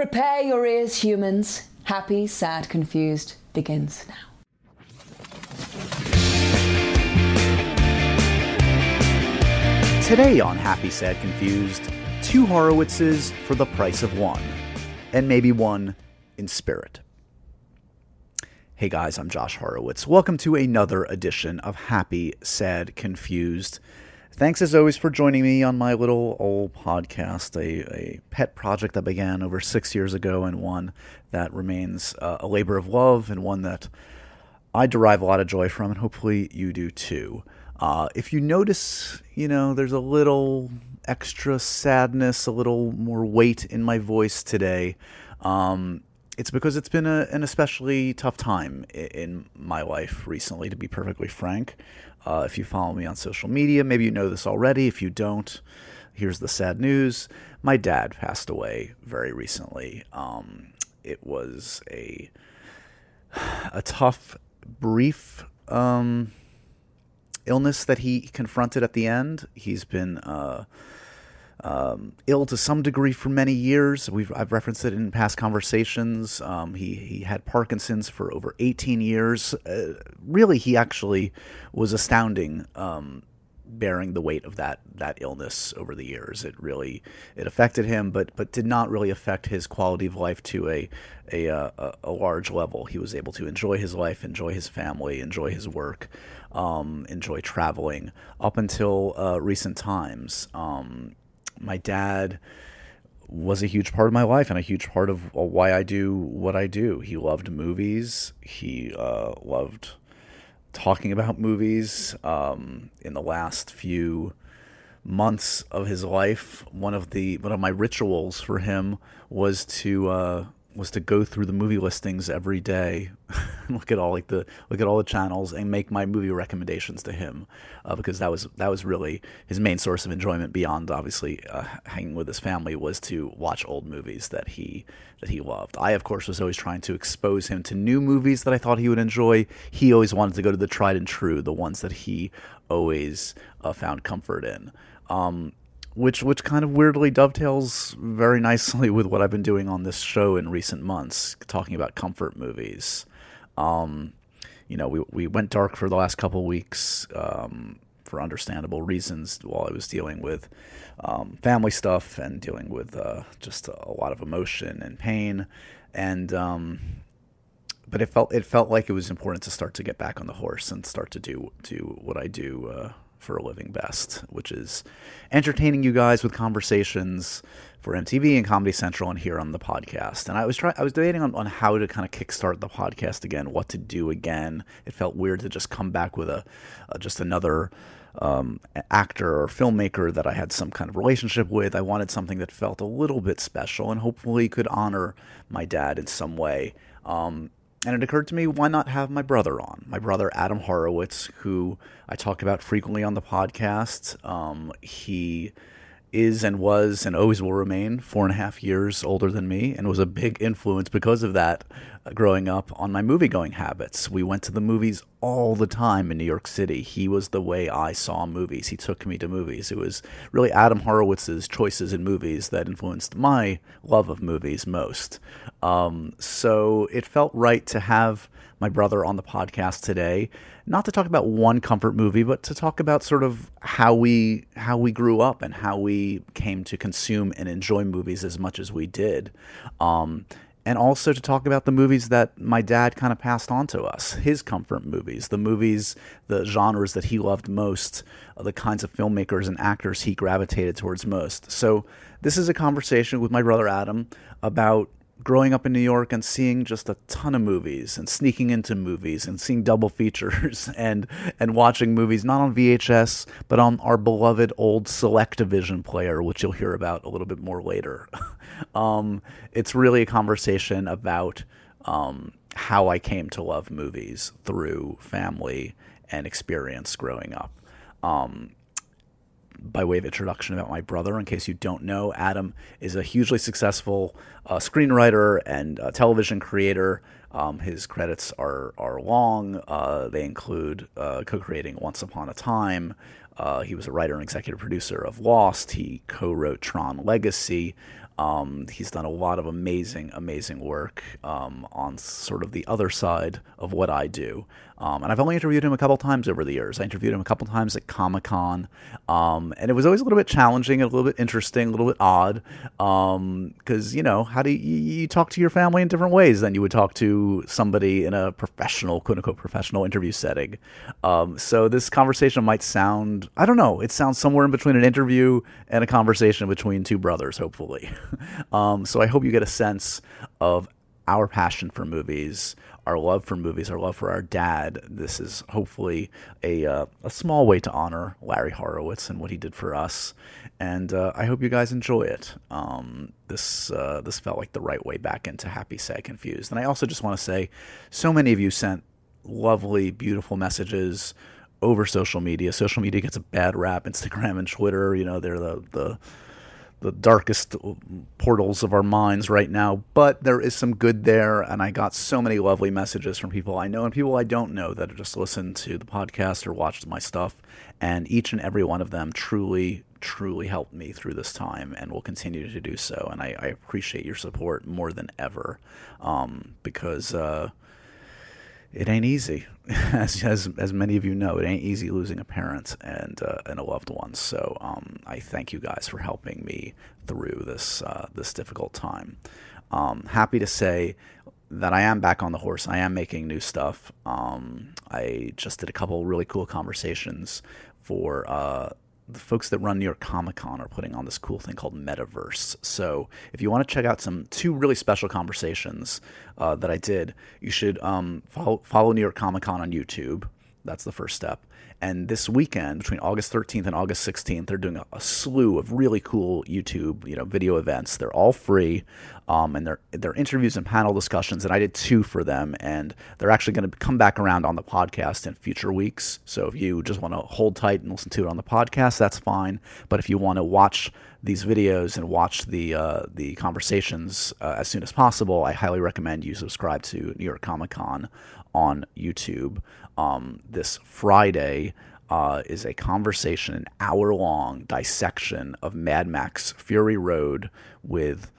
Prepare your ears, humans. Happy, sad, confused begins now. Today on Happy, Sad, Confused, two Horowitzes for the price of one, and maybe one in spirit. Hey guys, I'm Josh Horowitz. Welcome to another edition of Happy, Sad, Confused. Thanks as always for joining me on my little old podcast, a, a pet project that began over six years ago and one that remains uh, a labor of love and one that I derive a lot of joy from, and hopefully you do too. Uh, if you notice, you know, there's a little extra sadness, a little more weight in my voice today. Um, it's because it's been a, an especially tough time in, my life recently, to be perfectly frank. Uh, if you follow me on social media, maybe you know this already. If you don't, here's the sad news. My dad passed away very recently. Um, it was a a tough, brief um, illness that he confronted at the end. He's been uh, um, ill to some degree for many years. We've I've referenced it in past conversations. Um, he he had Parkinson's for over 18 years. Uh, really, he actually was astounding. Um, bearing the weight of that that illness over the years. It really it affected him, but but did not really affect his quality of life to a a, uh, a, a large level. He was able to enjoy his life, enjoy his family, enjoy his work, um, enjoy traveling up until uh, recent times. Um, my dad was a huge part of my life and a huge part of why I do what I do. He loved movies. He uh, loved talking about movies. Um, in the last few months of his life, one of the one of my rituals for him was to uh, was to go through the movie listings every day, look at all like the look at all the channels, and make my movie recommendations to him, uh, because that was that was really his main source of enjoyment beyond obviously uh, hanging with his family was to watch old movies that he that he loved. I of course was always trying to expose him to new movies that I thought he would enjoy. He always wanted to go to the tried and true, the ones that he always uh, found comfort in. Um, which which kind of weirdly dovetails very nicely with what I've been doing on this show in recent months, talking about comfort movies. Um, you know, we we went dark for the last couple weeks um, for understandable reasons while I was dealing with um, family stuff and dealing with uh, just a lot of emotion and pain, and um, but it felt it felt like it was important to start to get back on the horse and start to do do what I do. Uh, for a living best, which is entertaining you guys with conversations for MTV and Comedy Central and here on the podcast. And I was trying, I was debating on, on how to kind of kickstart the podcast again, what to do again. It felt weird to just come back with a, a just another um, actor or filmmaker that I had some kind of relationship with. I wanted something that felt a little bit special and hopefully could honor my dad in some way. Um, and it occurred to me, why not have my brother on? My brother, Adam Horowitz, who I talk about frequently on the podcast. Um, he is and was and always will remain four and a half years older than me and was a big influence because of that uh, growing up on my movie going habits. We went to the movies all the time in New York City. He was the way I saw movies. He took me to movies. It was really Adam Horowitz's choices in movies that influenced my love of movies most. Um, so it felt right to have my brother on the podcast today, not to talk about one comfort movie, but to talk about sort of how we how we grew up and how we came to consume and enjoy movies as much as we did. Um, and also to talk about the movies that my dad kind of passed on to us his comfort movies the movies the genres that he loved most uh, the kinds of filmmakers and actors he gravitated towards most so this is a conversation with my brother adam about growing up in New York and seeing just a ton of movies and sneaking into movies and seeing double features and and watching movies not on VHS but on our beloved old Selectavision player, which you'll hear about a little bit more later. um, it's really a conversation about um, how I came to love movies through family and experience growing up. Um, by way of introduction about my brother, in case you don't know, Adam is a hugely successful uh, screenwriter and uh, television creator. Um, his credits are are long. Uh, they include uh, co-creating Once Upon a Time. Uh, he was a writer and executive producer of Lost. He co-wrote Tron Legacy. Um, he's done a lot of amazing, amazing work um, on sort of the other side of what I do. Um, and I've only interviewed him a couple times over the years. I interviewed him a couple times at Comic Con, um, and it was always a little bit challenging, a little bit interesting, a little bit odd. Because um, you know, how do you, you, talk to your family in different ways than you would talk to somebody in a professional, quote unquote, professional interview setting? Um, so this conversation might sound, I don't know, it sounds somewhere in between an interview and a conversation between two brothers, hopefully. Um, so I hope you get a sense of our passion for movies, our love for movies, our love for our dad. This is hopefully a uh, a small way to honor Larry Horowitz and what he did for us, and uh, I hope you guys enjoy it. Um, this uh, this felt like the right way back into Happy Sad Confused, and I also just want to say, so many of you sent lovely, beautiful messages over social media. Social media gets a bad rap. Instagram and Twitter, you know, they're the the the darkest portals of our minds right now, but there is some good there. And I got so many lovely messages from people I know and people I don't know that have just listened to the podcast or watched my stuff. And each and every one of them truly, truly helped me through this time and will continue to do so. And I, I appreciate your support more than ever um, because. Uh, it ain't easy, as, as as many of you know, it ain't easy losing a parent and uh, and a loved one. So um, I thank you guys for helping me through this uh, this difficult time. Um, happy to say that I am back on the horse. I am making new stuff. Um, I just did a couple really cool conversations for uh, the folks that run New York Comic Con are putting on this cool thing called Metaverse. So if you want to check out some two really special conversations uh, that I did, you should um, follow, follow New York Comic Con on YouTube. That's the first step. And this weekend, between August 13th and August 16th, they're doing a, a slew of really cool YouTube, you know, video events. They're all free, um, and they're they're interviews and panel discussions. And I did two for them, and they're actually going to come back around on the podcast in future weeks. So if you just want to hold tight and listen to it on the podcast, that's fine. But if you want to watch these videos and watch the uh, the conversations uh, as soon as possible, I highly recommend you subscribe to New York Comic Con on YouTube um, this Friday. Uh, is a conversation, an hour long dissection of Mad Max Fury Road with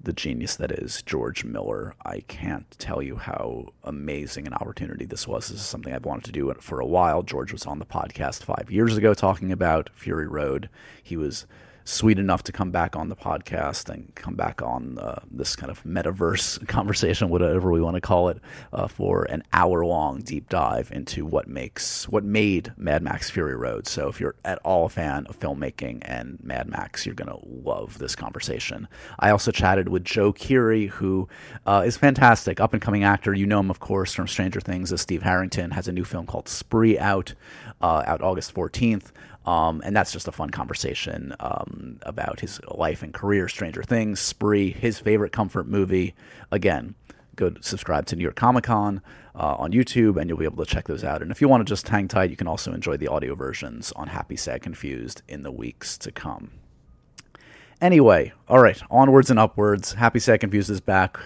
the genius that is George Miller. I can't tell you how amazing an opportunity this was. This is something I've wanted to do for a while. George was on the podcast five years ago talking about Fury Road. He was sweet enough to come back on the podcast and come back on uh, this kind of metaverse conversation, whatever we want to call it, uh, for an hour long deep dive into what makes what made Mad Max Fury Road. So if you're at all a fan of filmmaking and Mad Max, you're gonna love this conversation. I also chatted with Joe Keery, who uh, is fantastic, up and coming actor. You know him, of course, from Stranger Things as Steve Harrington. Has a new film called Spree out, uh, out August 14th. Um, and that's just a fun conversation um, about his life and career, Stranger Things, Spree, his favorite comfort movie. Again, go subscribe to New York Comic Con uh, on YouTube, and you'll be able to check those out. And if you want to just hang tight, you can also enjoy the audio versions on Happy Sad Confused in the weeks to come. Anyway, all right, onwards and upwards. Happy Sad Confused is back.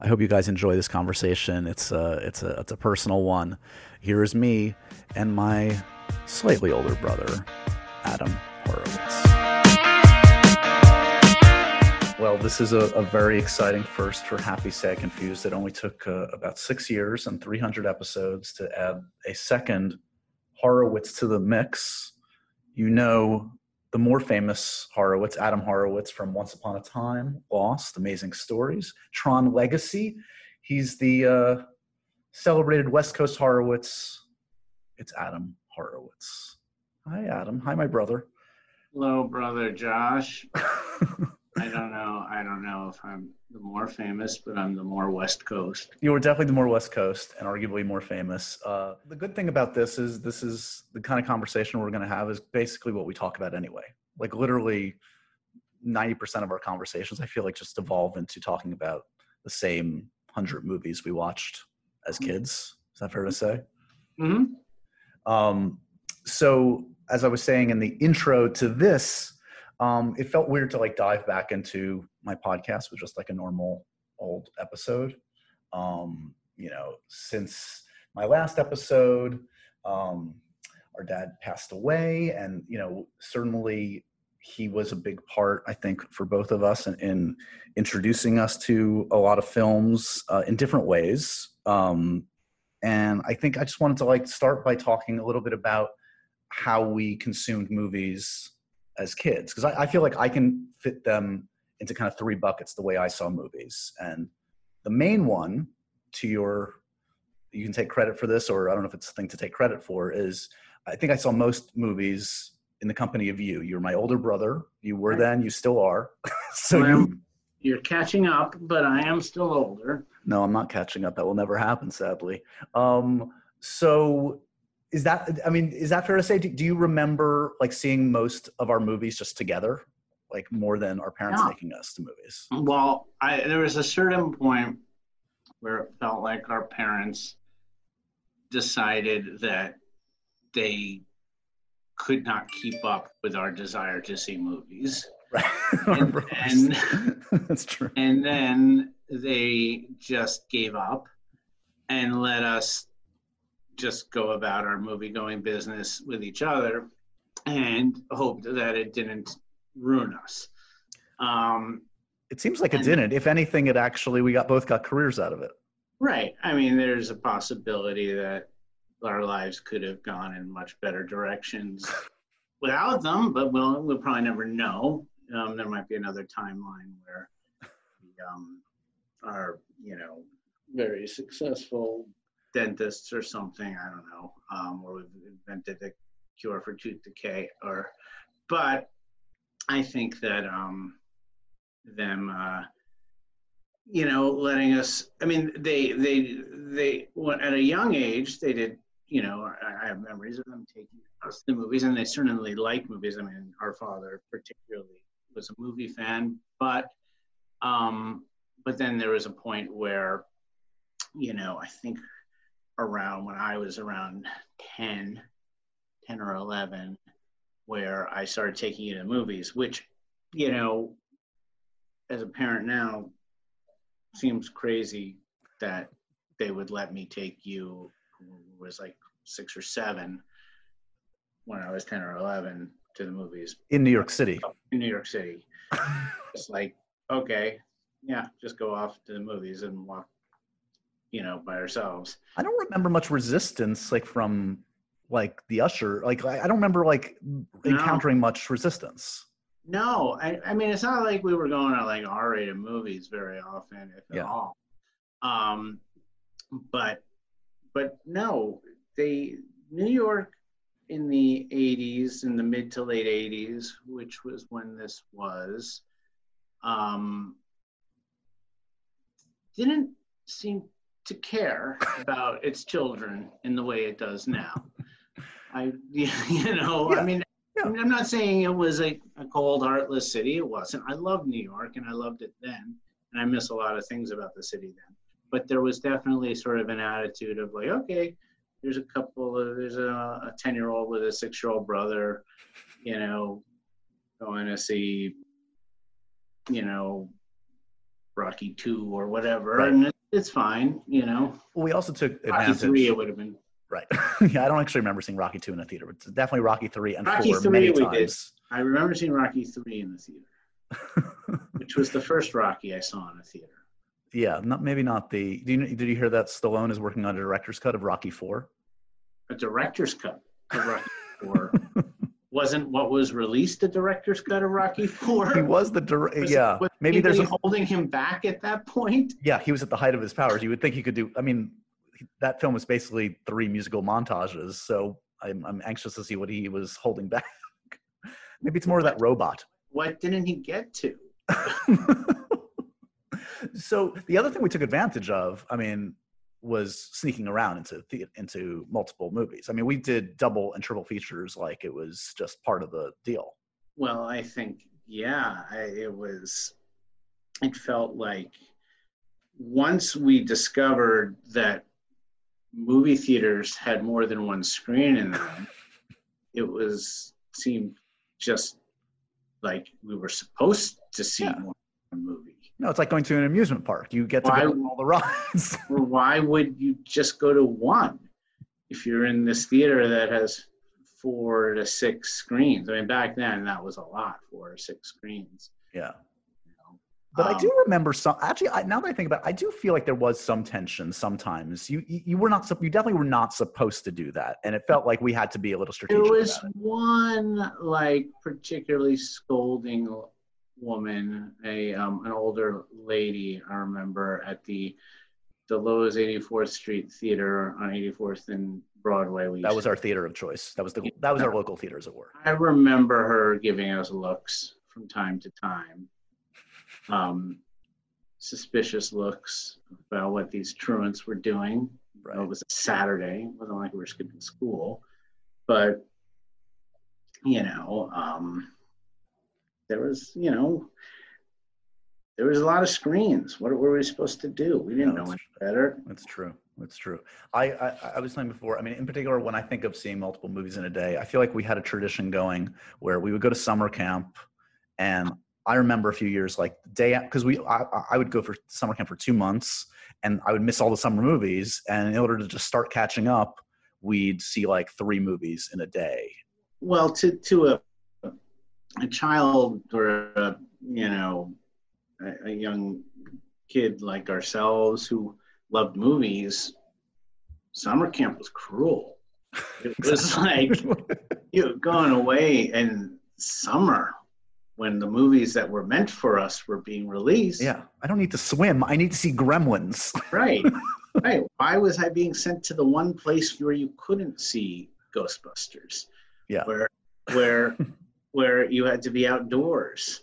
I hope you guys enjoy this conversation. It's a it's a it's a personal one. Here is me and my slightly older brother, Adam Horowitz. Well, this is a, a, very exciting first for Happy Sad Confused. It only took uh, about six years and 300 episodes to add a second Horowitz to the mix. You know the more famous Horowitz, Adam Horowitz from Once Upon a Time, Lost, Amazing Stories, Tron Legacy. He's the uh, celebrated West Coast Horowitz. It's Adam Horowitz. Hi, Adam. Hi, my brother. Hello, brother Josh. I don't know. I don't know if I'm the more famous, but I'm the more West Coast. You are definitely the more West Coast and arguably more famous. Uh, the good thing about this is this is the kind of conversation we're going to have is basically what we talk about anyway. Like literally 90% of our conversations, I feel like just evolve into talking about the same 100 movies we watched as mm-hmm. kids. Is that fair to say? Mm-hmm. Um, so as I was saying in the intro to this, um, it felt weird to like dive back into my podcast with just like a normal old episode. Um, you know, since my last episode, um, our dad passed away, and you know, certainly he was a big part, I think, for both of us in, in introducing us to a lot of films uh, in different ways. Um, and I think I just wanted to like start by talking a little bit about how we consumed movies as kids, because I, I feel like I can fit them into kind of three buckets the way I saw movies. And the main one, to your, you can take credit for this, or I don't know if it's a thing to take credit for, is I think I saw most movies in the company of you. You're my older brother. You were then, you still are. so you, You're catching up, but I am still older. no, I'm not catching up. That will never happen, sadly. Um, so is that, I mean, is that fair to say? Do, do you remember like seeing most of our movies just together? Like more than our parents Yeah. taking us to movies? Well, I, there was a certain point where it felt like our parents decided that they could not keep up with our desire to see movies. Right. And- and- That's true. And then they just gave up and let us just go about our movie going business with each other and hoped that it didn't ruin us. Um, It seems like it didn't. If anything, it actually, we got both got careers out of it. right. I mean, there's a possibility that our lives could have gone in much better directions without them, but we'll, we'll probably never know. Um, there might be another timeline where we um, are, you know, very successful dentists or something. I don't know, um, or we've invented a cure for tooth decay, or. But I think that um, them, uh, you know, letting us. I mean, they they they at a young age they did. You know, I, I have memories of them taking us to movies, and they certainly like movies. I mean, our father particularly was a movie fan, but um, but then there was a point where, you know, I think around when I was around 10, 10 or 11, where I started taking you to movies, which, you know, as a parent now, seems crazy that they would let me take you, was like six or seven, when I was 10 or 11, to the movies In New York City. in New York City. It's like, okay, yeah, just go off to the movies and walk, you know, by ourselves. I don't remember much resistance like from like the usher. Like I I don't remember like encountering much resistance. No, I, I mean, it's not like we were going to like R-rated movies very often, if Yeah. at all. Um, but, but no, they New York in the '80s, in the mid to late '80s, which was when this was, um, didn't seem to care about its children in the way it does now. I, you know, Yeah. I mean, Yeah. I mean, I'm not saying it was a, a cold, heartless city. It wasn't. I loved New York and I loved it then. And I miss a lot of things about the city then. But there was definitely sort of an attitude of like, okay, there's a couple of, there's a 10 year old with a six year old brother, you know, going to see, you know, Rocky 2 or whatever. Right. And it's fine, you know. Well, we also took Rocky advantage. 3, it would have been. Right. yeah, I don't actually remember seeing Rocky two in a theater, but it's definitely Rocky three and Rocky four 3 many we did. times. I remember seeing Rocky 3 in the theater. which was the first Rocky I saw in a theater. Yeah, not maybe not the. Do you, did you hear that Stallone is working on a director's cut of Rocky four? A director's cut of Rocky Four wasn't what was released. A director's cut of Rocky Four. He was the director. Yeah. was Maybe there's a holding him back at that point. yeah. He was at the height of his powers. You would think he could do. I mean, that film was basically three musical montages. So I'm I'm anxious to see what he was holding back. maybe it's more of that robot. What didn't he get to? so the other thing we took advantage of, I mean, was sneaking around into the, into multiple movies. I mean, we did double and triple features like it was just part of the deal. Well, I think yeah, I, it was. It felt like once we discovered that movie theaters had more than one screen in them, it was seemed just like we were supposed to see Yeah. more than one movie. No, it's like going to an amusement park. You get to Why- go on all the rides. Why would you just go to one if you're in this theater that has four to six screens. I mean, back then that was a lot, four or six screens. Yeah. You know? But I Um, do remember some. Actually, I, now that I think about, it, I do feel like there was some tension. Sometimes you you you were not. You definitely were not supposed to do that, and it felt like we had to be a little strategic. There was one like particularly scolding woman, a um, an older lady. I remember at the the Loews 84th Street Theater on 84th and Broadway. We That was to- our theater of choice. That was the that was our local theater, as it were. I remember her giving us looks from time to time, um, suspicious looks about what these truants were doing. Right. It was a Saturday. It wasn't like we were skipping school, but you know, um, there was, you know, there was a lot of screens. What were we supposed to do? We didn't No, know any better. That's true. That's true. I, I I was saying before. I mean, in particular, when I think of seeing multiple movies in a day, I feel like we had a tradition going where we would go to summer camp, and I remember a few years like day because we I, I- I would go for summer camp for two months, and I would miss all the summer movies, and in order to just start catching up, we'd see like three movies in a day. Well, to to a a child or a you know a, a young kid like ourselves who loved movies, summer camp was cruel. It was like you know, going away in summer when the movies that were meant for us were being released. yeah, I don't need to swim. I need to see Gremlins. Right. right. Why was I being sent to the one place where you couldn't see Ghostbusters? Yeah. Where where where you had to be outdoors.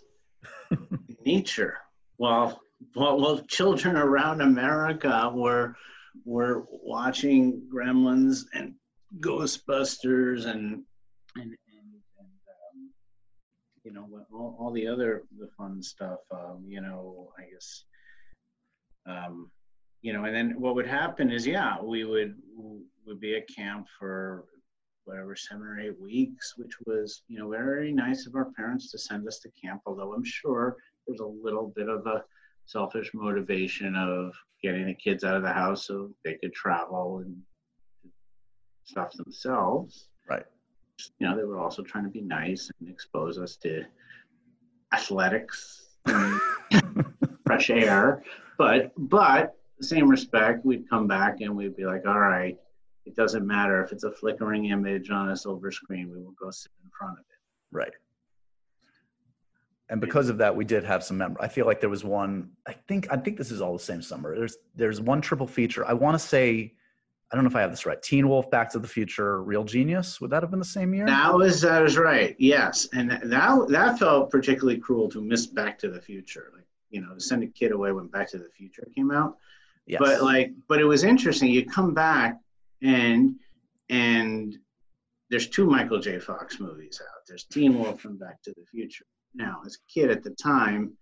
Nature. While while, while children around America were were watching Gremlins and Ghostbusters and and and, and um, you know what- all, all the other the fun stuff um, you know I guess um, you know and then what would happen is yeah we would would be at camp for whatever seven or eight weeks which was you know very nice of our parents to send us to camp although i'm sure there's a little bit of a selfish motivation of getting the kids out of the house so they could travel and stuff themselves Right. you know they were also trying to be nice and expose us to athletics and fresh air but but the same respect we'd come back and we'd be like all right it doesn't matter if it's a flickering image on a silver screen we will go sit in front of it Right. And because of that, we did have some mem I feel like there was one. I think I think this is all the same summer. There's there's one triple feature. I want to say, I don't know if I have this right. Teen Wolf, Back to the Future, Real Genius. Would that have been the same year? that was that was right yes and that that, felt particularly cruel to miss back to the future like you know to send a kid away when back to the future came out yes. but like but it was interesting you come back and and there's two michael j. Fox movies out. There's teen wolf and back to the future. Now as a kid at the time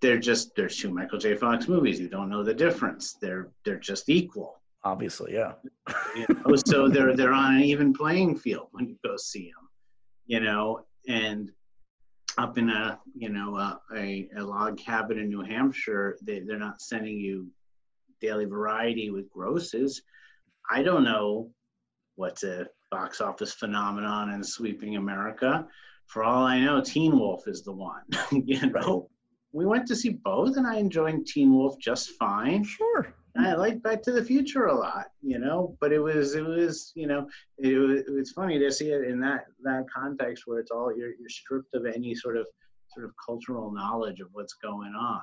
they're just there's two michael j. Fox movies. You don't know the difference. They're they're just equal. Obviously, yeah. you know? so they're they're on an even playing field when you go see them you know and up in a you know a, a, a log cabin in new hampshire they, they're not sending you daily variety with grosses i don't know what's a box office phenomenon and sweeping america. For all i know teen wolf is the one you know? We went to see both and i enjoyed teen wolf just fine. Sure. I like Back to the Future a lot, you know, but it was it was you know it was it's funny to see it in that that context where it's all you're you're stripped of any sort of sort of cultural knowledge of what's going on.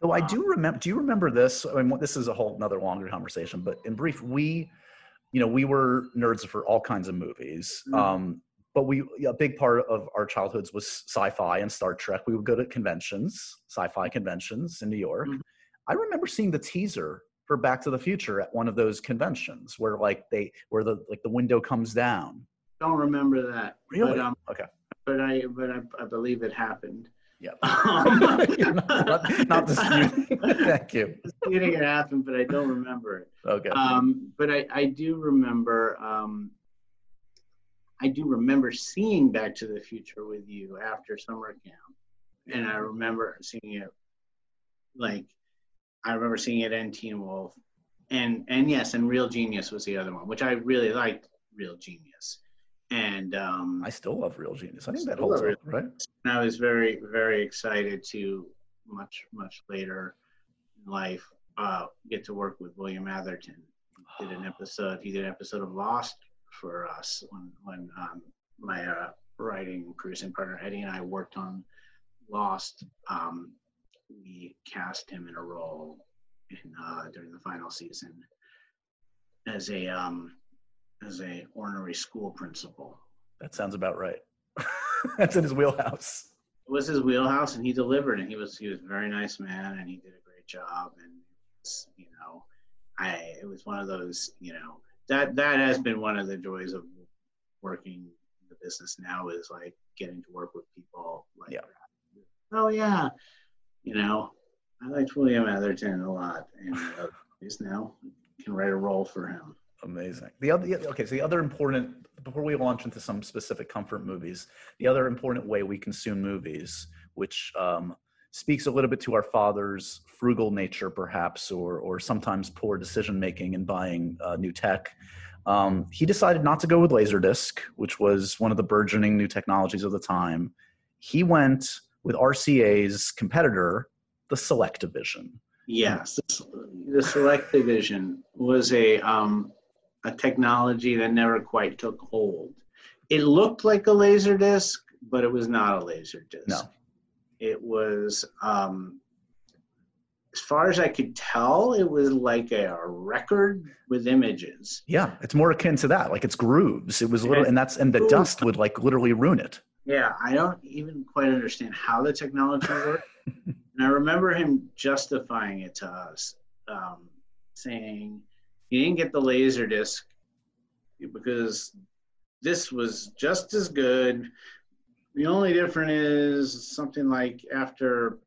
Though I do remember. Do you remember this? I mean, this is a whole another longer conversation. But in brief, we, you know, we were nerds for all kinds of movies. Mhm. Um, but we a big part of our childhoods was sci-fi and Star Trek. We would go to conventions, sci-fi conventions in New York. Mhm. I remember seeing the teaser for Back to the Future at one of those conventions where like they where the like the window comes down. Don't remember that, Really? But, um, okay. but I but I, I believe it happened. Yeah. Um, not, not disputing. Thank you. disputing it happened, but I don't remember it. Okay. Um, but I, I do remember um, I do remember seeing Back to the Future with you after summer camp, and I remember seeing it like I remember seeing it in Teen Wolf, and and yes, and Real Genius was the other one, which I really liked. Real Genius, and um, I still love Real Genius. I think that holds up, right? and I was very, very excited to much, much later in life uh, get to work with William Atherton. He did an episode. He did an episode of Lost for us when when um, my uh, writing producing partner Eddie and I worked on Lost. Um, we cast him in a role in uh, during the final season as a um, as a ornery school principal. That sounds about right. That's in his wheelhouse. it was his wheelhouse and he delivered and he was he was a very nice man and he did a great job and you know i it was one of those you know that that has been one of the joys of working the business now is like getting to work with people like Yeah. that. oh yeah you know i liked william atherton a lot and uh, he's now can write a role for him Amazing. The other, okay, so the other important, before we launch into some specific comfort movies, the other important way we consume movies, which um, speaks a little bit to our father's frugal nature, perhaps, or or sometimes poor decision making in buying uh, new tech. Um, he decided not to go with Laserdisc, which was one of the burgeoning new technologies of the time. He went with RCA's competitor, the Selectavision. Yes, the Selectavision was a um, a technology that never quite took hold. It looked like a laser disc, but it was not a laser disc. No. It was, um, as far as I could tell, it was like a, record with images. Yeah, it's more akin to that. Like it's grooves. It was little, Yeah. and that's and the Grooves. dust would like literally ruin it. Yeah, I don't even quite understand how the technology worked. and I remember him justifying it to us, um, saying he didn't get the laser disc because this was just as good. The only difference is something like after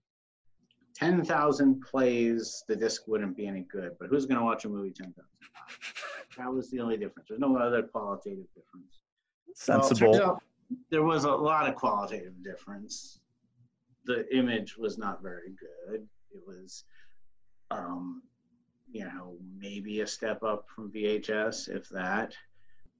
10,000 plays, the disc wouldn't be any good. But who's going to watch a movie 10,000 times? That was the only difference. There's no other qualitative difference. Well, Sensible. out there was a lot of qualitative difference. The image was not very good. It was, um, you know, maybe a step up from VHS, if that,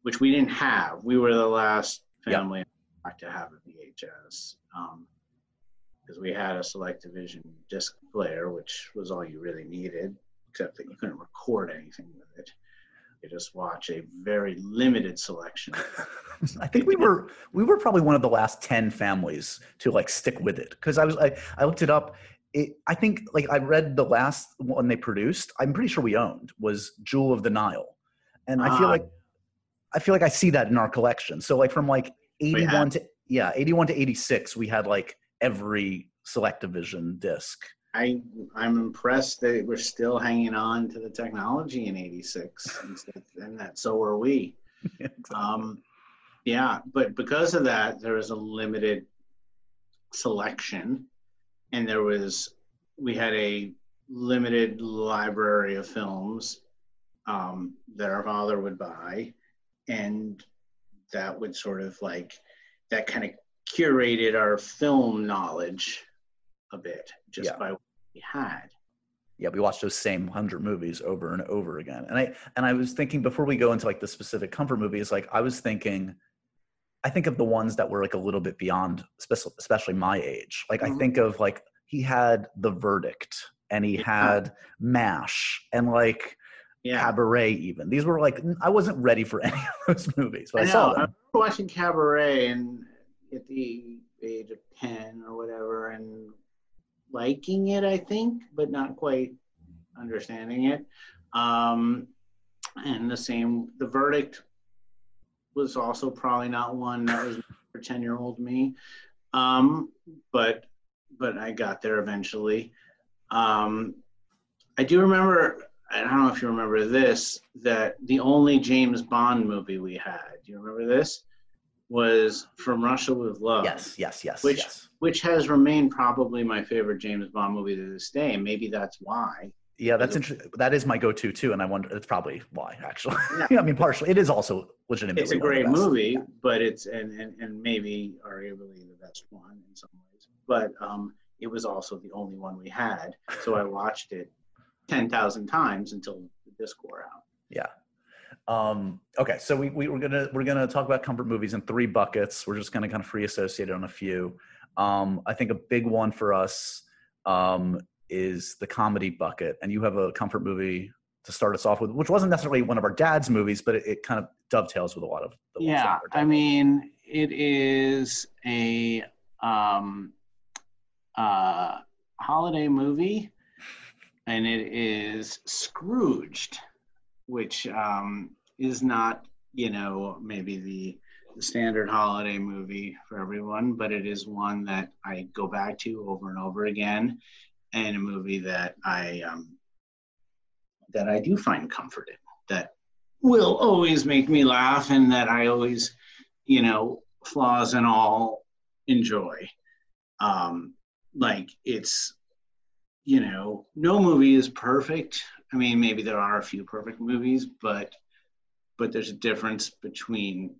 which we didn't have. We were the last family not to have a VHS because um, we had a Selectavision disc player, which was all you really needed, except that you couldn't record anything with it. You just watch a very limited selection. I think we were we were probably one of the last ten families to like stick with it because I was I, I looked it up. It, I think like I read the last one they produced. I'm pretty sure we owned was Jewel of the Nile, and I feel Ah. like I feel like I see that in our collection. So like from like 81 to yeah 81 to 86, we had like every Selectavision disc. I I'm impressed that we're still hanging on to the technology in '86, and that so are we. Um, yeah, but because of that, there was a limited selection, and there was we had a limited library of films um, that our father would buy, and that would sort of like that kind of curated our film knowledge a bit just Yeah. by what we had. yeah we watched those same 100 movies over and over again and i and i was thinking before we go into like the specific comfort movies like i was thinking i think of the ones that were like a little bit beyond especially my age like i Mhm. think of like he had the verdict and he Yeah. had mash and like Yeah, cabaret even these were like i wasn't ready for any of those movies but i, I saw I them remember watching Cabaret and at the age of ten or whatever, and liking it, I think, but not quite understanding it. Um, and the same, the verdict was also probably not one that was for ten-year-old me, um, but but I got there eventually. Um, I do remember. I don't know if you remember this. That the only James Bond movie we had. Do you remember this? Was From Russia with Love. yes yes yes Which- yes Which has remained probably my favorite James Bond movie to this day. Maybe that's why. Yeah that's interesting that is my go-to too and i wonder it's probably why actually Yeah. i mean partially it is also legitimately It's a one of the great movie, but it's and, and, and maybe arguably the best one in some ways. But um, it was also the only one we had. So I watched it ten thousand times until the disc wore out. Yeah. Um, okay, so we, we we're gonna we're gonna talk about comfort movies in three buckets. We're just gonna kind of free associate it on a few. Um, I think a big one for us um, is the comedy bucket, and you have a comfort movie to start us off with, which wasn't necessarily one of our dad's movies, but it, it kind of dovetails with a lot of. The ones yeah i mean it is a um uh holiday movie and it is scrooged which um is not you know maybe the, the standard holiday movie for everyone but it is one that i go back to over and over again and a movie that i um that i do find comfort in that will always make me laugh and that I always, you know, flaws and all enjoy. Um, like it's, you know, no movie is perfect. I mean, maybe there are a few perfect movies, but but there's a difference between,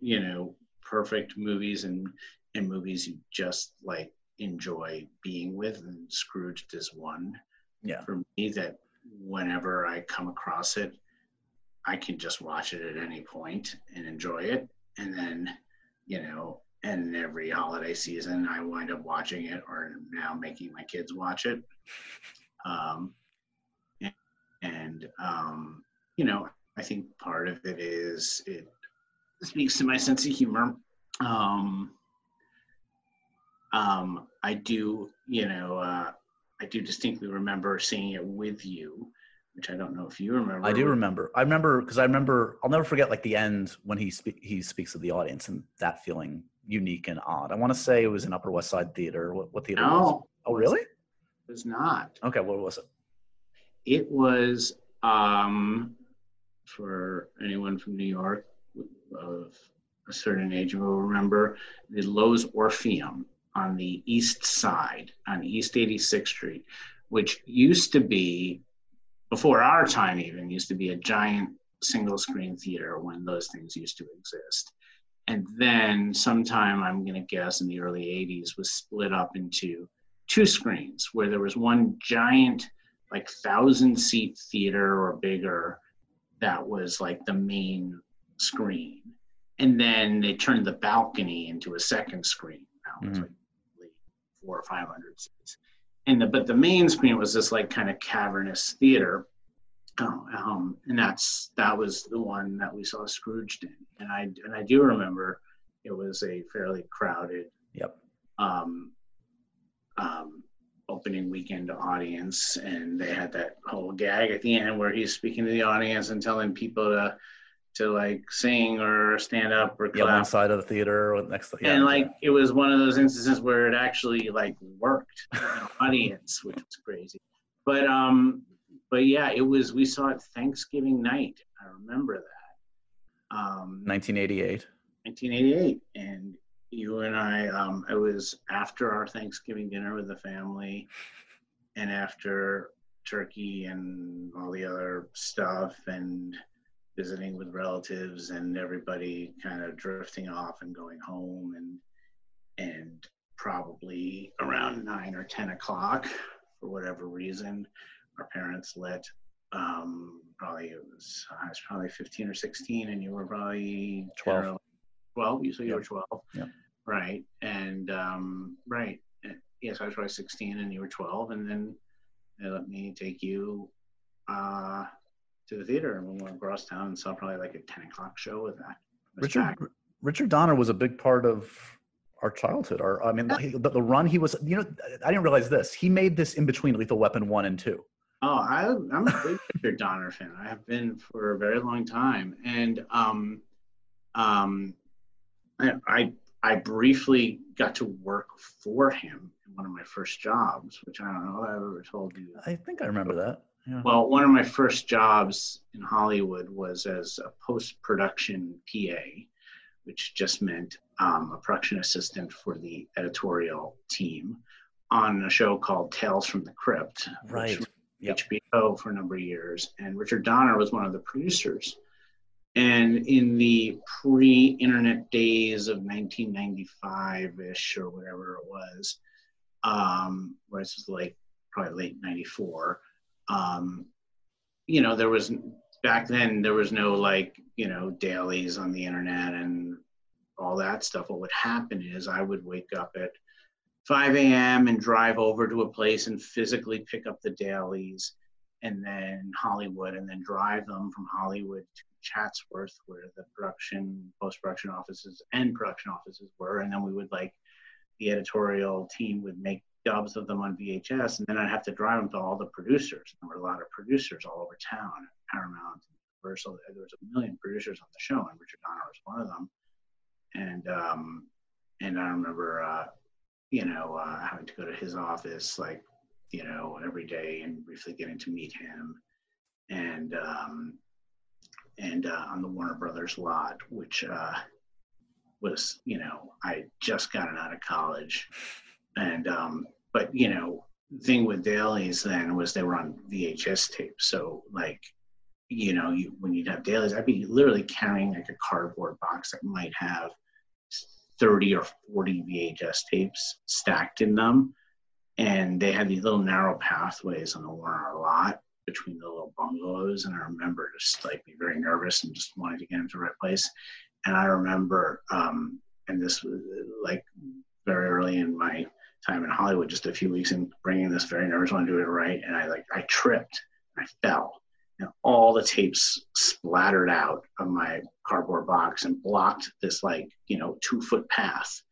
you know, perfect movies and and movies you just like enjoy being with. And Scrooged is one Yeah. for me that whenever I come across it, I can just watch it at any point and enjoy it. And then, you know, and every holiday season, I wind up watching it or now making my kids watch it. Um, and, and um, you know, I think part of it is it speaks to my sense of humor. Um, um, I do, you know, uh, I do distinctly remember seeing it with you, which I don't know if you remember. I do remember. I remember because I remember. I'll never forget like the end when he spe- he speaks to the audience and that feeling unique and odd. I want to say it was in Upper West Side Theater. What, what theater? was it? Oh, really? it was not. Okay. What was it? It was um, for anyone from New York of a certain age who will remember the Loews Orpheum on the east side on East 86th Street, which used to be before our time even used to be a giant single screen theater when those things used to exist. And then sometime I'm going to guess in the early 80s was split up into two screens where there was one giant like thousand seat theater or bigger that was like the main screen and then they turned the balcony into a second screen now it's Mhm. like four or five hundred seats. And the, but the main screen was this like kind of cavernous theater. Um, um, and that's that was the one that we saw Scrooged in. And I and I do remember it was a fairly crowded Yep. um, um, opening weekend audience, and they had that whole gag at the end where he's speaking to the audience and telling people to to like sing or stand up or Yeah. One clap. side of the theater or next. Yeah. and like it was one of those instances where it actually like worked the audience, which was crazy. But um, but yeah, it was. We saw it Thanksgiving night. I remember that. Um, 1988. 1988 and you and i um, it was after our thanksgiving dinner with the family and after turkey and all the other stuff and visiting with relatives and everybody kind of drifting off and going home and and probably around nine or ten o'clock for whatever reason our parents let um probably it was i was probably 15 or 16 and you were probably 10 or 12. 12 you said you were 12 Yep. right and um right Uh, yes i was probably 16 and you were 12 and then they let me take you uh to the theater and we went across town and saw probably like a 10 o'clock show with that Richard back- Richard Donner was a big part of our childhood. Our, I mean, he- the, the run he was. You know, I didn't realize this. He made this in between Lethal Weapon one and two. Oh, I, I'm a big Richard Donner fan. I have been for a very long time, and um, um, I, I I briefly got to work for him in one of my first jobs, which I don't know if I've ever told you. I think I remember that. Yeah. Well, one of my first jobs in Hollywood was as a post production PA, which just meant um, a production assistant for the editorial team on a show called Tales from the Crypt, which Right. was Yep. HBO for a number of years. And Richard Donner was one of the producers. And in the pre internet days of 1995 ish or whatever it was, um, where this was like probably late 94 um, you know, there was back then there was no like you know dailies on the internet and all that stuff. What would happen is I would wake up at 5 a.m. and drive over to a place and physically pick up the dailies and then Hollywood and then drive them from Hollywood to Chatsworth where the production, post production offices and production offices were. And then we would like, the editorial team would make dubs of them on VHS and then I'd have to drive them to all the producers. There were a lot of producers all over town, Paramount, Universal. There was a million producers on the show and Richard Donner was one of them. And, um, and I remember, uh, you know, uh, having to go to his office like, you know, every day and briefly getting to meet him. And, um, and uh, on the Warner Brothers lot, which uh, was, you know, I just gotten out of college. And, um, but, you know, the thing with dailies then was they were on VHS tapes. So, like, you know, you, when you'd have dailies, I'd be literally carrying like a cardboard box that might have 30 or 40 VHS tapes stacked in them. And they had these little narrow pathways on the Warner lot between the little bungalows. And I remember just like being very nervous and just wanting to get into the right place. And I remember, um, and this was like very early in my time in Hollywood, just a few weeks in bringing this very nervous, to do it right. And I like, I tripped, I fell and all the tapes splattered out of my cardboard box and blocked this like you know two foot path.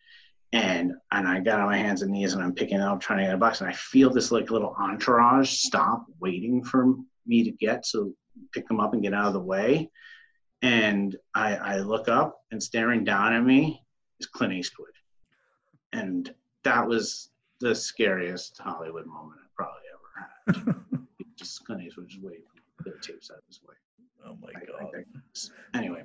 And and i got on my hands and knees and i'm picking it up trying to get a box and i feel this like little entourage stop waiting for me to get so pick them up and get out of the way. And i i look up and staring down at me is clint eastwood. And that was the scariest hollywood moment i probably ever had just clint eastwood just waiting the tapes out this way. Oh my I- god. I- anyway,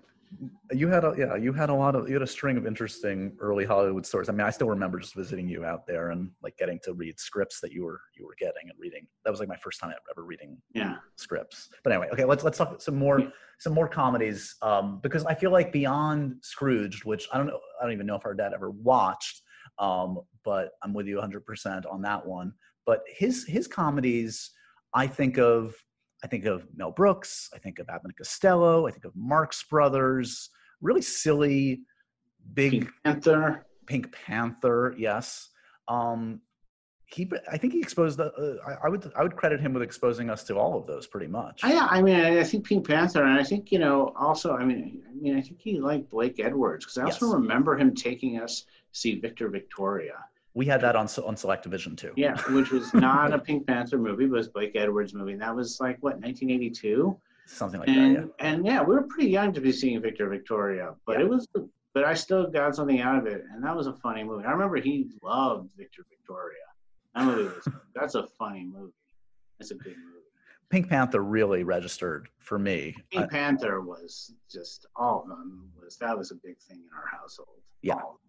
You had a yeah, you had a lot of you had a string of interesting early Hollywood stories. I mean, I still remember just visiting you out there and like getting to read scripts that you were you were getting and reading. That was like my first time ever reading yeah, scripts. But anyway, okay, let's let's talk some more Yeah. some more comedies um, because I feel like beyond Scrooge, which I don't know, I don't even know if our dad ever watched, um, but I'm with you 100 percent on that one. But his his comedies, I think of I think of Mel Brooks, I think of Abbott Costello, I think of Marx Brothers, really silly, big Pink Panther. Pink Panther, yes. Um, he, I think he exposed the. Uh, I, I would, I would credit him with exposing us to all of those, pretty much. Yeah, I mean, I I think Pink Panther, and I think you know, also, I mean, I mean, I think he liked Blake Edwards because I also Yes. remember him taking us see Victor Victoria. We had that on on Selectavision too. Yeah, which was not a Pink Panther movie, but it was Blake Edwards movie. And that was like what 1982, something like and that. Yeah. and yeah, we were pretty young to be seeing Victor Victoria, but Yeah. it was. But I still got something out of it, and that was a funny movie. I remember he loved Victor Victoria. That movie was. that's a funny movie. That's a good movie. Pink Panther really registered for me. Pink Panther was just all of them was that was a big thing in our household. Yeah. All.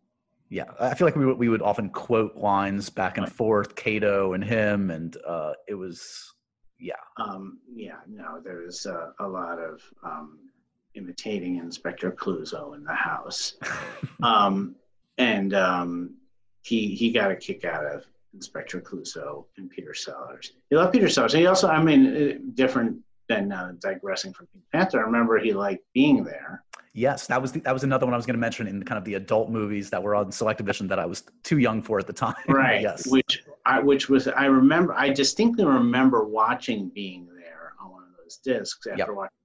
Yeah, I feel like we would, we would often quote lines back and Right. forth, Cato and him, and uh, it was, yeah, Um, yeah, no, there was uh, a lot of um, imitating Inspector Clouseau in the house, um, and um, he he got a kick out of Inspector Clouseau and Peter Sellers. He loved Peter Sellers. He also, I mean, uh, different than uh, digressing from Pink Panther. I remember he liked being there. Yes, that was the, that was another one I was going to mention in kind of the adult movies that were on Select Selectavision that I was too young for at the time. right yes. which i which was i remember i distinctly remember watching being there on one of those discs after Yep. watching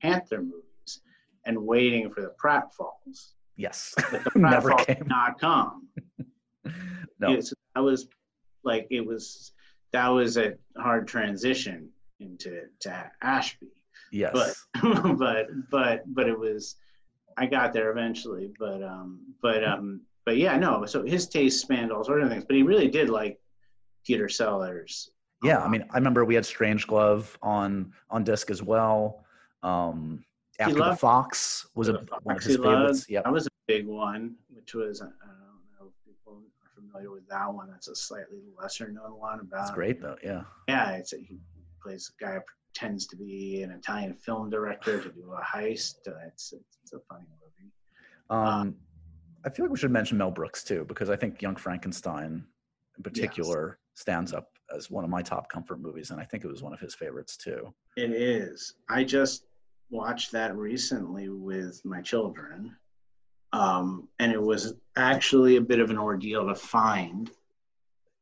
panther movies and waiting for the pratfalls. yes. but the Never pratfalls came. did not come No. Yeah, so that was like it was that was a hard transition into to ashby Yes. but but but but it was I got there eventually, but um but um but yeah, no, so his taste spanned all sorts of things, but he really did like Peter Sellers. Yeah, I mean, I remember we had Strangelove on on disc as well. Um, After the Fox was a, The one of his favorites. Yeah, That was a big one, which was I don't know if people are familiar with that one. That's a slightly lesser known one about that's great though. Yeah, Yeah, it's a, he plays a guy pretends to be an Italian film director to do a heist. Uh, it's it's a funny movie. um, I feel like we should mention Mel Brooks too because I think Young Frankenstein, in particular, stands up as one of my top comfort movies, and I think it was one of his favorites too. It is. I just watched that recently with my children, um, and it was actually a bit of an ordeal to find.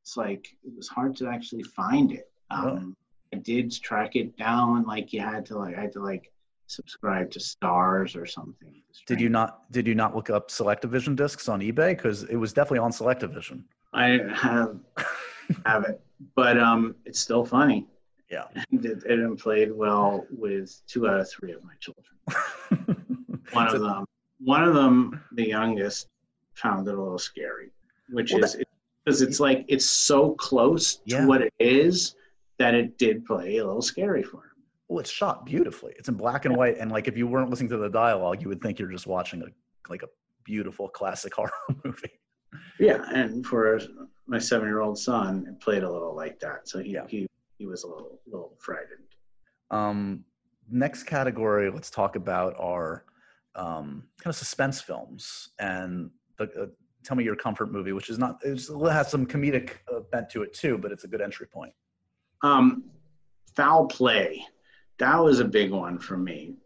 It's like it was hard to actually find it. Um, I did track it down. Like you had to like I had to like subscribe to Starz or something. Did you not? Did you not look up Selectavision discs on eBay? Because it was definitely on Selectavision. I have have it, but um, it's still funny. Yeah, it, it played well with two out of three of my children. one of them, one of them, the youngest, found it a little scary, which well, is because it's like it's so close yeah. to what it is that it did play a little scary for him. Well, it's shot beautifully. It's in black and white, and like if you weren't listening to the dialogue, you would think you're just watching a like a beautiful classic horror movie. Yeah, and for my seven-year-old son, it played a little like that, so he yeah. he he was a little little frightened. Um, next category, let's talk about our um, kind of suspense films and the, uh, tell me your comfort movie, which is not it has some comedic uh, bent to it too, but it's a good entry point. Um, foul play, that was a big one for me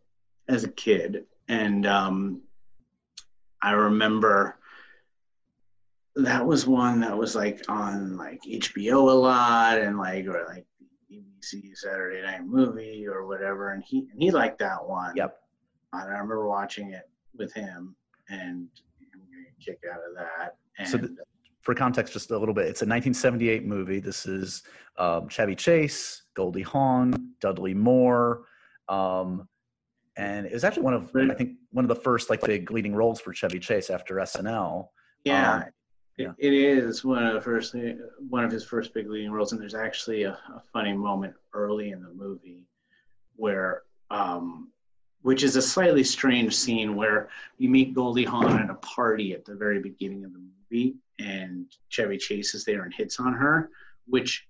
as a kid, and um, I remember that was one that was like on like HBO a lot and like or like the BBC Saturday Night Movie or whatever, and he and he liked that one. Yep. And I remember watching it with him and a kick out of that. And, so, for context, just a little bit, it's a 1978 movie. This is um, Chevy Chase, Goldie Hawn, Dudley Moore, um, and it was actually one of I think one of the first like big leading roles for Chevy Chase after SNL. Yeah, um, yeah. It is one of the first, one of his first big leading roles, and there's actually a, a funny moment early in the movie where, um, which is a slightly strange scene where you meet Goldie Hawn at a party at the very beginning of the movie, and Chevy Chase is there and hits on her, which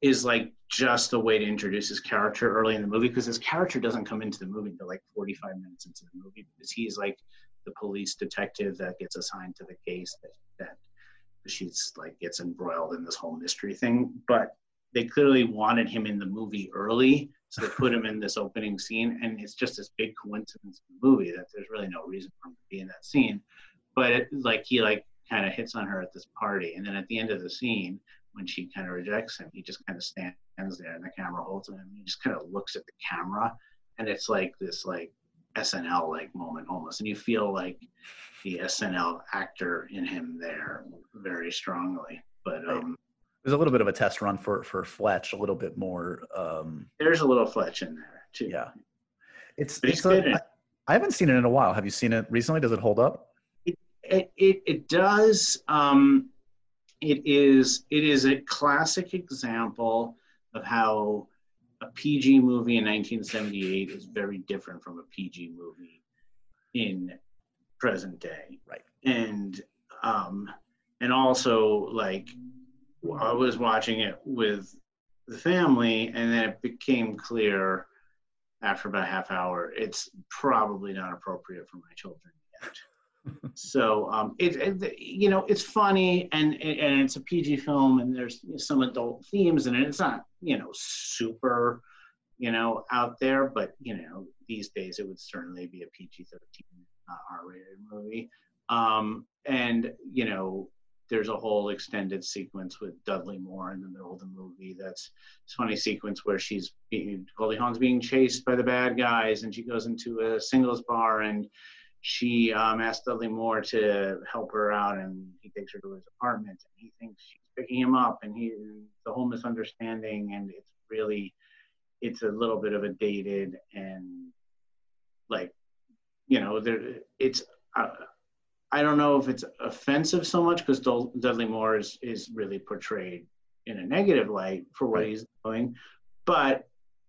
is like just a way to introduce his character early in the movie because his character doesn't come into the movie until like 45 minutes into the movie because he's like the police detective that gets assigned to the case that, that she's like gets embroiled in this whole mystery thing. But they clearly wanted him in the movie early, so they put him in this opening scene, and it's just this big coincidence in the movie that there's really no reason for him to be in that scene. But it, like he like kind of hits on her at this party, and then at the end of the scene, when she kind of rejects him, he just kind of stands there, and the camera holds him, and he just kind of looks at the camera, and it's like this like SNL like moment almost, and you feel like the SNL actor in him there very strongly. But um, there's a little bit of a test run for for Fletch, a little bit more. Um, there's a little Fletch in there too. Yeah, it's. it's a, I, I haven't seen it in a while. Have you seen it recently? Does it hold up? It it, it, does. Um, it is it is a classic example of how a PG movie in 1978 is very different from a PG movie in present day. Right. And um and also like I was watching it with the family and then it became clear after about a half hour it's probably not appropriate for my children yet. So um, it, it, you know it's funny and and it's a PG film and there's some adult themes in it. It's not you know super you know out there, but you know these days it would certainly be a PG thirteen uh, R-rated movie. Um, and you know there's a whole extended sequence with Dudley Moore in the middle of the movie. That's a funny sequence where she's being Goldie Hawn's being chased by the bad guys, and she goes into a singles bar and she um, asked Dudley Moore to help her out, and he takes her to his apartment, and he thinks she's picking him up, and he the whole misunderstanding, and it's really it's a little bit of a dated and like you know there it's uh, I don't know if it's offensive so much because Dudley Moore is is really portrayed in a negative light for what right. he's doing, but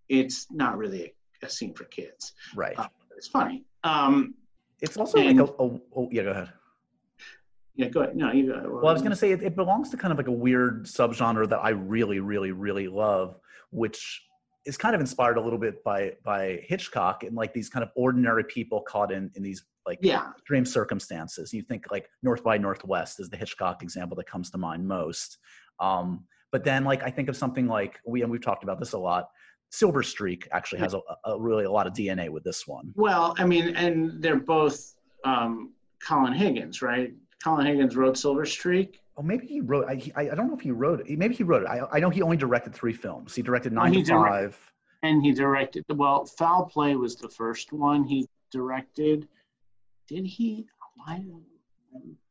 it's not really a, a scene for kids. Right. Uh, it's funny. Um, it's also and, like a, a oh yeah, go ahead. Yeah, go ahead. No, you go Well, I was going to say it, it belongs to kind of like a weird subgenre that I really, really, really love, which is kind of inspired a little bit by by Hitchcock and like these kind of ordinary people caught in in these like yeah. extreme circumstances. You think like North by Northwest is the Hitchcock example that comes to mind most. Um, but then like I think of something like we and we've talked about this a lot, Silver Streak actually has a, a really a lot of DNA with this one. Well, I mean, and they're both um, Colin Higgins, right? Colin Higgins wrote Silver Streak. Oh, maybe he wrote. I, he- I don't know if he wrote it. Maybe he wrote it. I, I know he only directed three films. He directed Nine he to direct- Five. and he directed well foul play was the first one he directed did he i'm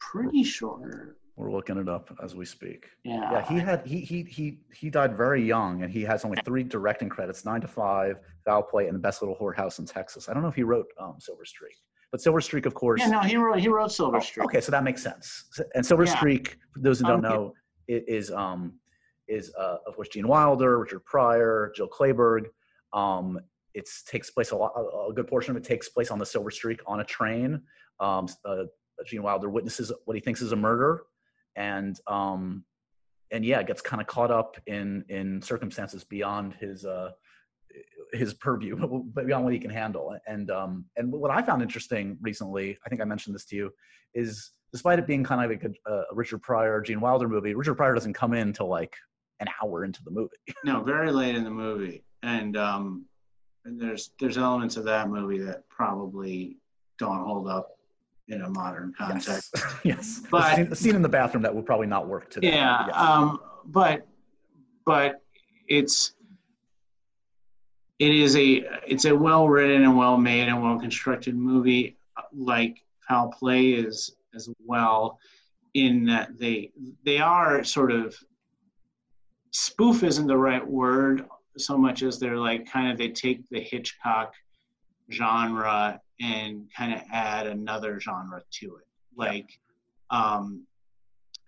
pretty sure We're looking it up as we speak. yeah Yeah, he had he he he he died very young, and he has only three directing credits: Nine to Five, Foul Play, and The Best Little Whorehouse in Texas. I don't know if he wrote um, Silver Streak, but Silver Streak, of course. yeah no he wrote he wrote silver Oh, streak Okay, so that makes sense. And Silver Yeah. Streak, for those who don't Um, know, it is um is uh, of course Gene Wilder, Richard Pryor, Jill Clayburgh. Um, it takes place a lot. A a good portion of it takes place on the Silver Streak on a train. Um, uh, Gene Wilder witnesses what he thinks is a murder, and um, and yeah, gets kind of caught up in in circumstances beyond his uh his purview, beyond what he can handle. And um, and what I found interesting recently, I think I mentioned this to you, is despite it being kind of like a, a Richard Pryor, Gene Wilder movie, Richard Pryor doesn't come in till like an hour into the movie. no very late in the movie and um and there's there's elements of that movie that probably don't hold up in a modern context Yes, yes. But- a, scene, a scene in the bathroom that would probably not work today. Yeah, Yes. um, but but it's it is a it's a well written and well made and well constructed movie, like Foul Play is as well, in that they they are sort of spoof isn't the right word so much as they're like kind of they take the Hitchcock genre and kind of add another genre to it, like. Um,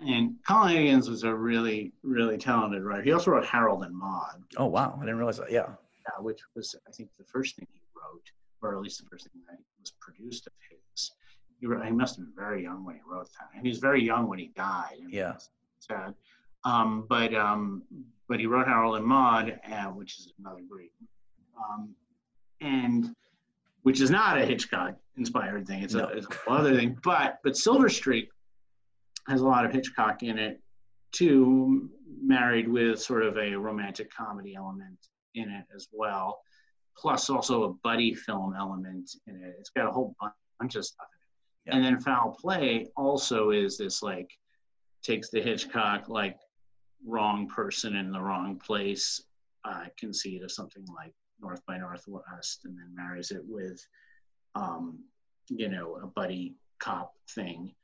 and Colin Higgins was a really, really talented writer. He also wrote Harold and Maude, oh wow, I didn't realize that. Yeah. yeah, which was, I think, the first thing he wrote, or at least the first thing that was produced of his. He, wrote, he must have been very young when he wrote that, and he was very young when he died. Yeah. sad. Um, but um, but he wrote Harold and Maude, uh, which is another great, um, and which is not a Hitchcock inspired thing. It's, No. a, it's a whole other thing. But but Silver Streak has a lot of Hitchcock in it too, married with sort of a romantic comedy element in it as well, plus also a buddy film element in it. It's got a whole bunch of stuff in it. Yeah. And then Foul Play also is this like takes the Hitchcock like wrong person in the wrong place uh, conceit of something like North by Northwest, and then marries it with, um, you know, a buddy cop thing,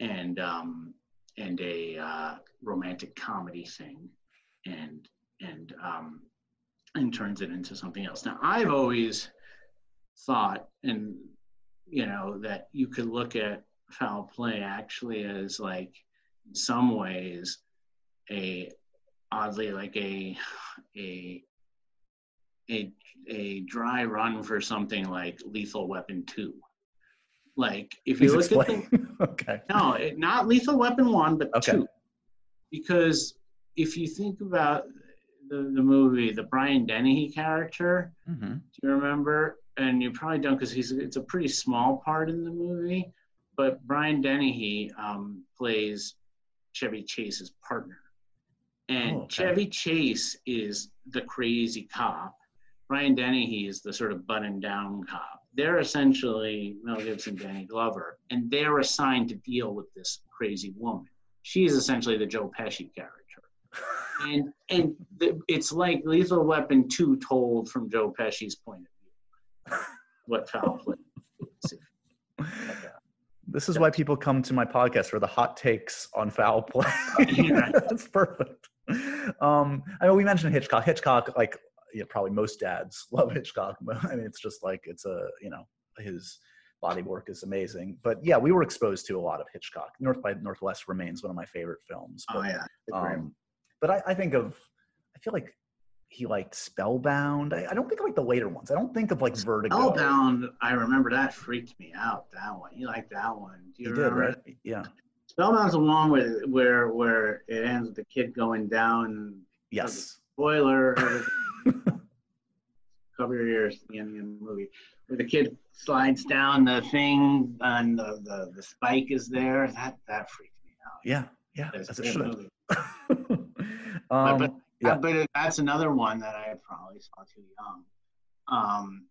and um, and a uh, romantic comedy thing, and and um, and turns it into something else. Now, I've always thought, and you know, that you could look at foul play actually as like, in some ways, a oddly like a a a a dry run for something like Lethal Weapon Two. Like if you Please look at the, okay. no, it, not Lethal Weapon one, but Okay. two. Because if you think about the, the movie, the Brian Dennehy character, hmm do you remember? And you probably don't because he's it's a pretty small part in the movie. But Brian Dennehy um, plays Chevy Chase's partner, and Oh, okay. Chevy Chase is the crazy cop. Brian Dennehy is the sort of button down cop. They're essentially Mel Gibson, Danny Glover, and they're assigned to deal with this crazy woman. She's essentially the Joe Pesci character and and the, it's like Lethal Weapon two told from Joe Pesci's point of view. What foul play? is. This is why people come to my podcast for the hot takes on foul play. That's perfect. Um, I know we mentioned Hitchcock. Hitchcock, like yeah, probably most dads love Hitchcock. But I mean, it's just like it's a you know his body work is amazing. But yeah, we were exposed to a lot of Hitchcock. North by Northwest remains one of my favorite films. Oh But, yeah, um, but I, I think of, I feel like he liked Spellbound. I, I don't think of like the later ones. I don't think of like Vertigo. Spellbound. I remember that freaked me out. That one. You like that one? Do You you did right? Yeah. Spellbound's the one where where where it ends with the kid going down. Yes. Spoiler. cover your ears. The end of the movie. Where the kid slides down the thing and the, the, the spike is there. That that freaked me out. Yeah. Yeah. that's, As a it good should. movie. um, but- Yeah. but that's another one that I probably saw too young. Um,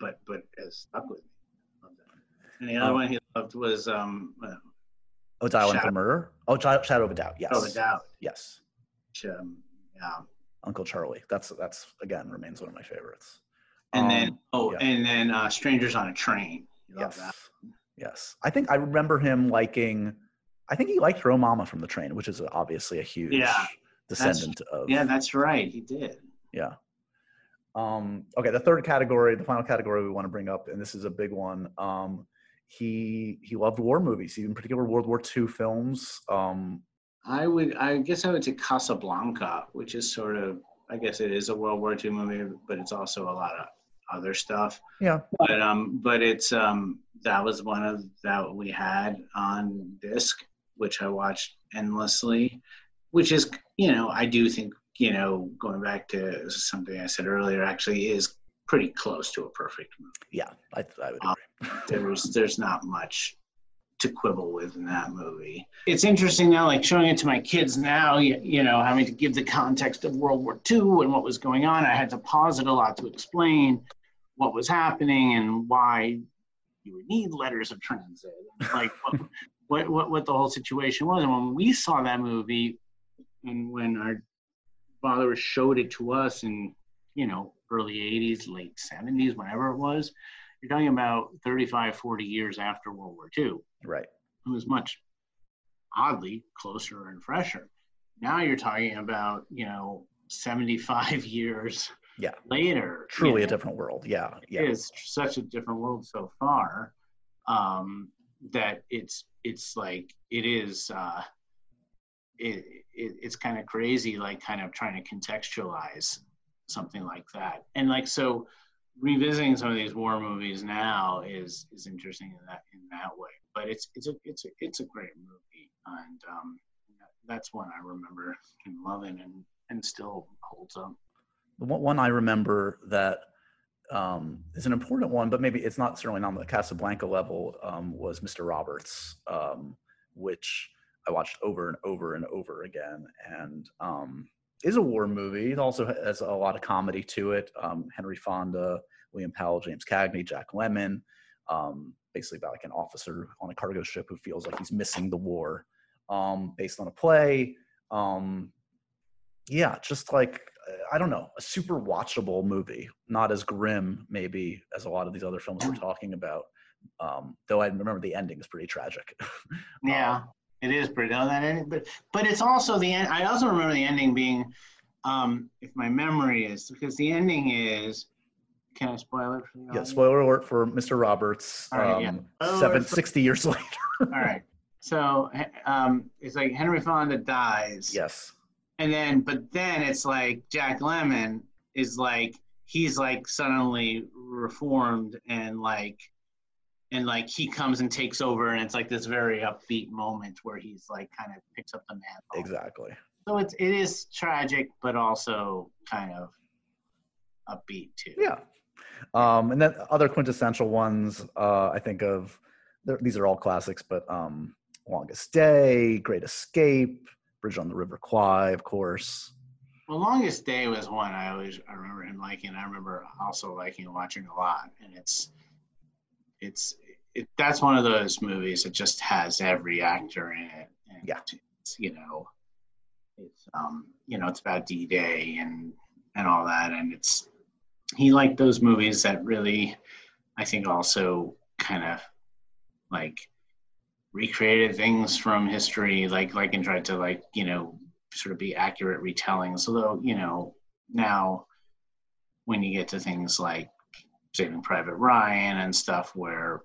but but it stuck with me. And the other Oh. one he loved was um, uh, Oh, Dial M for Murder. Oh, Shadow of a Doubt. Yes. Shadow of a Doubt. Yes. Which, um, yeah. Uncle Charlie. That's that's again remains one of my favorites. And Um, then oh, yeah. and then uh, Strangers on a Train. You love yes. that. Yes. I think I remember him liking. I think he liked Throw Mama from the Train, which is obviously a huge Yeah, descendant of. Yeah, that's right. He did. Yeah. Um, okay, the third category, the final category we want to bring up, and this is a big one. Um, he he loved war movies, in particular World War II films. Um, I would. I guess I would say Casablanca, which is sort of. I guess it is a World War II movie, but it's also a lot of other stuff. yeah, But um, but it's um, that was one of that we had on disc, which I watched endlessly. Which is, you know, I do think, you know, going back to something I said earlier, actually is pretty close to a perfect movie. yeah, I, I would Uh, agree. there's there's not much to quibble with in that movie. It's interesting now, like showing it to my kids now, you, you know, having to give the context of World War II and what was going on. I had to pause it a lot to explain what was happening and why you would need letters of transit, like what, what what what the whole situation was. And when we saw that movie, and when our father showed it to us in you know early 80s, late 70s, whenever it was you're talking about 35, 40 years after World War II. right. It was much oddly closer and fresher. Now you're talking about, you know, 75 years Yeah. later. Truly a know, different world. Yeah, yeah, It is such a different world so far um, that it's it's like it is uh, it, it it's kind of crazy, like kind of trying to contextualize something like that. And like so, revisiting some of these war movies now is is interesting in that in that way. But it's it's a it's a it's a great movie, and um, that's one I remember and loving and and still holds up. One I remember that um, is an important one, but maybe it's not certainly not on the Casablanca level. Um, was Mr. Roberts, um, which I watched over and over and over again, and um, is a war movie. It also has a lot of comedy to it. Um, Henry Fonda, William Powell, James Cagney, Jack Lemmon. Um, basically about like an officer on a cargo ship who feels like he's missing the war. Um, based on a play. Um, yeah, just like uh, I don't know, a super watchable movie, not as grim maybe as a lot of these other films we're talking about. Um, though I remember the ending is pretty tragic. Yeah, it is pretty. No, that ending, but but it's also the end. I also remember the ending being, um, if my memory is, because the ending is. Can I spoil it for yeah, spoiler alert for Mr. Roberts. All right, yeah. um, Spoiler seven, 60 years later. All right. So um, it's like Henry Fonda dies. yes. And then, but then it's like Jack Lemmon is like he's like suddenly reformed and like and like he comes and takes over and it's like this very upbeat moment where he's like kind of picks up the mantle. Exactly. So it's it is tragic, but also kind of upbeat too. Yeah. Um, and then other quintessential ones, uh, I think of, these are all classics, but um, Longest Day, Great Escape, Bridge on the River Kwai, of course. Well, Longest Day was one I always I remember him liking. I remember also liking watching a lot, and it's it's it, that's one of those movies that just has every actor in it. And Yeah. it's, you know, it's um you know it's about D Day and and all that, and it's he liked those movies that really, I think, also kind of like recreated things from history, like like and tried to like you know sort of be accurate retellings. Although you know now when you get to things like Saving Private Ryan and stuff where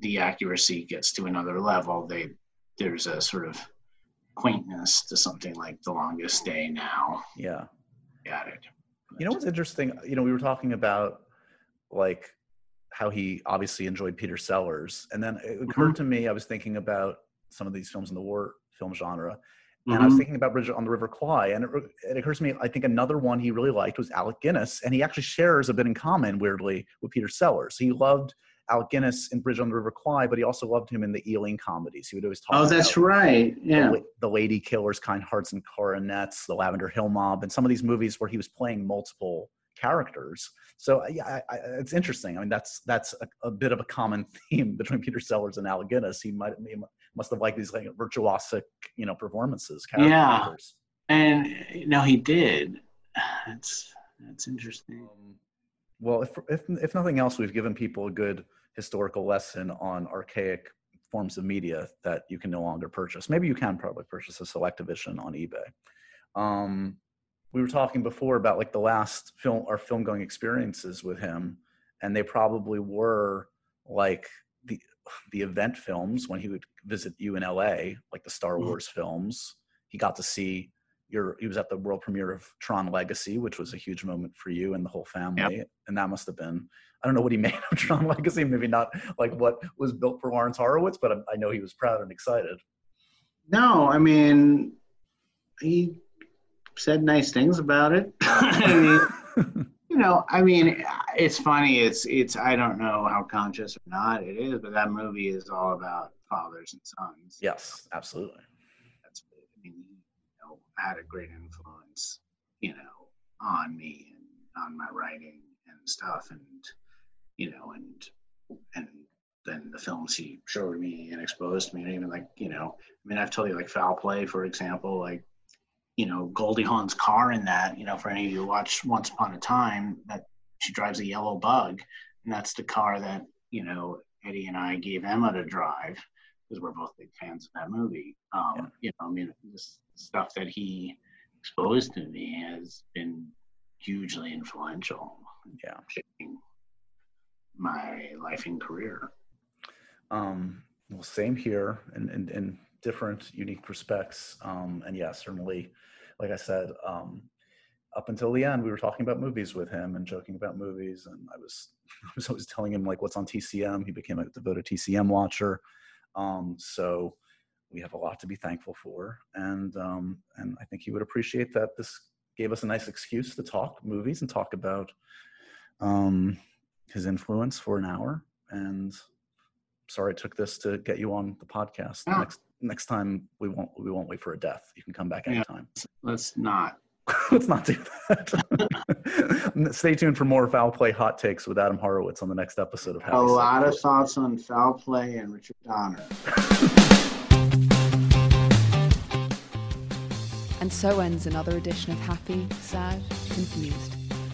the accuracy gets to another level, they there's a sort of quaintness to something like The Longest Day now Yeah. added. You know what's interesting? You know, we were talking about like how he obviously enjoyed Peter Sellers, and then it occurred mm-hmm. to me I was thinking about some of these films in the war film genre, and I was Mhm. thinking about Bridge on the River Kwai, and it, it occurs to me I think another one he really liked was Alec Guinness, and he actually shares a bit in common, weirdly, with Peter Sellers. He loved Alec Guinness in Bridge on the River Kwai, but he also loved him in the Ealing comedies. He would always talk. Oh, that's right. Yeah. The, the, Lady Killers, Kind Hearts and Coronets, the Lavender Hill Mob, and some of these movies where he was playing multiple characters. So yeah, I, I, it's interesting. I mean, that's that's a, a, bit of a common theme between Peter Sellers and Alec Guinness. He might he must have liked these like virtuosic, you know, performances. Yeah, and no, he did. That's that's interesting. Um, well, if, if if nothing else, we've given people a good historical lesson on archaic forms of media that you can no longer purchase. Maybe you can probably purchase a Selectavision on eBay. Um, we were talking before about like the last film, our film going experiences with him, and they probably were like the event films when he would visit you in LA, like the Star mm-hmm. Wars films. He got to see your he was at the world premiere of Tron Legacy, which was a huge moment for you and the whole family. Yep. And that must have been I don't know what he made of Tron Legacy, maybe not like what was built for Lawrence Horowitz, but I know he was proud and excited. No, I mean he said nice things about it. I mean, know, I mean, it's funny. It's it's I don't know how conscious or not it is, but that movie is all about fathers and sons. Yes, absolutely. That's I mean, you know, had a great influence, you know, on me and on my writing and stuff, and you know, and and then the films he showed me and exposed me, and even like you know, I mean, I've told you like Foul Play, for example, like you know, Goldie Hawn's car in that, you know, for any of you who watched Once Upon a Time, that she drives a yellow bug, and that's the car that you know Eddie and I gave Emma to drive because we're both big fans of that movie. Um, yeah. You know, I mean, this stuff that he exposed to me has been hugely influential. Yeah, shaping my life and career. Um, well, same here, and and in different, unique respects. Um, and yeah, certainly, like I said, um, up until the end, we were talking about movies with him and joking about movies. And I was, I was always telling him like what's on TCM. He became a devoted TCM watcher. Um, so we have a lot to be thankful for, and um, and I think he would appreciate that this gave us a nice excuse to talk movies and talk about um, his influence for an hour. And sorry, it took this to get you on the podcast. Yeah. Next next time we won't we won't wait for a death. You can come back anytime. Yeah, let's not. let's not do that. Stay tuned for more foul play hot takes with Adam Horowitz on the next episode of. Happy a lot of thoughts on foul play and Richard Donner. And so ends another edition of Happy, Sad, Confused.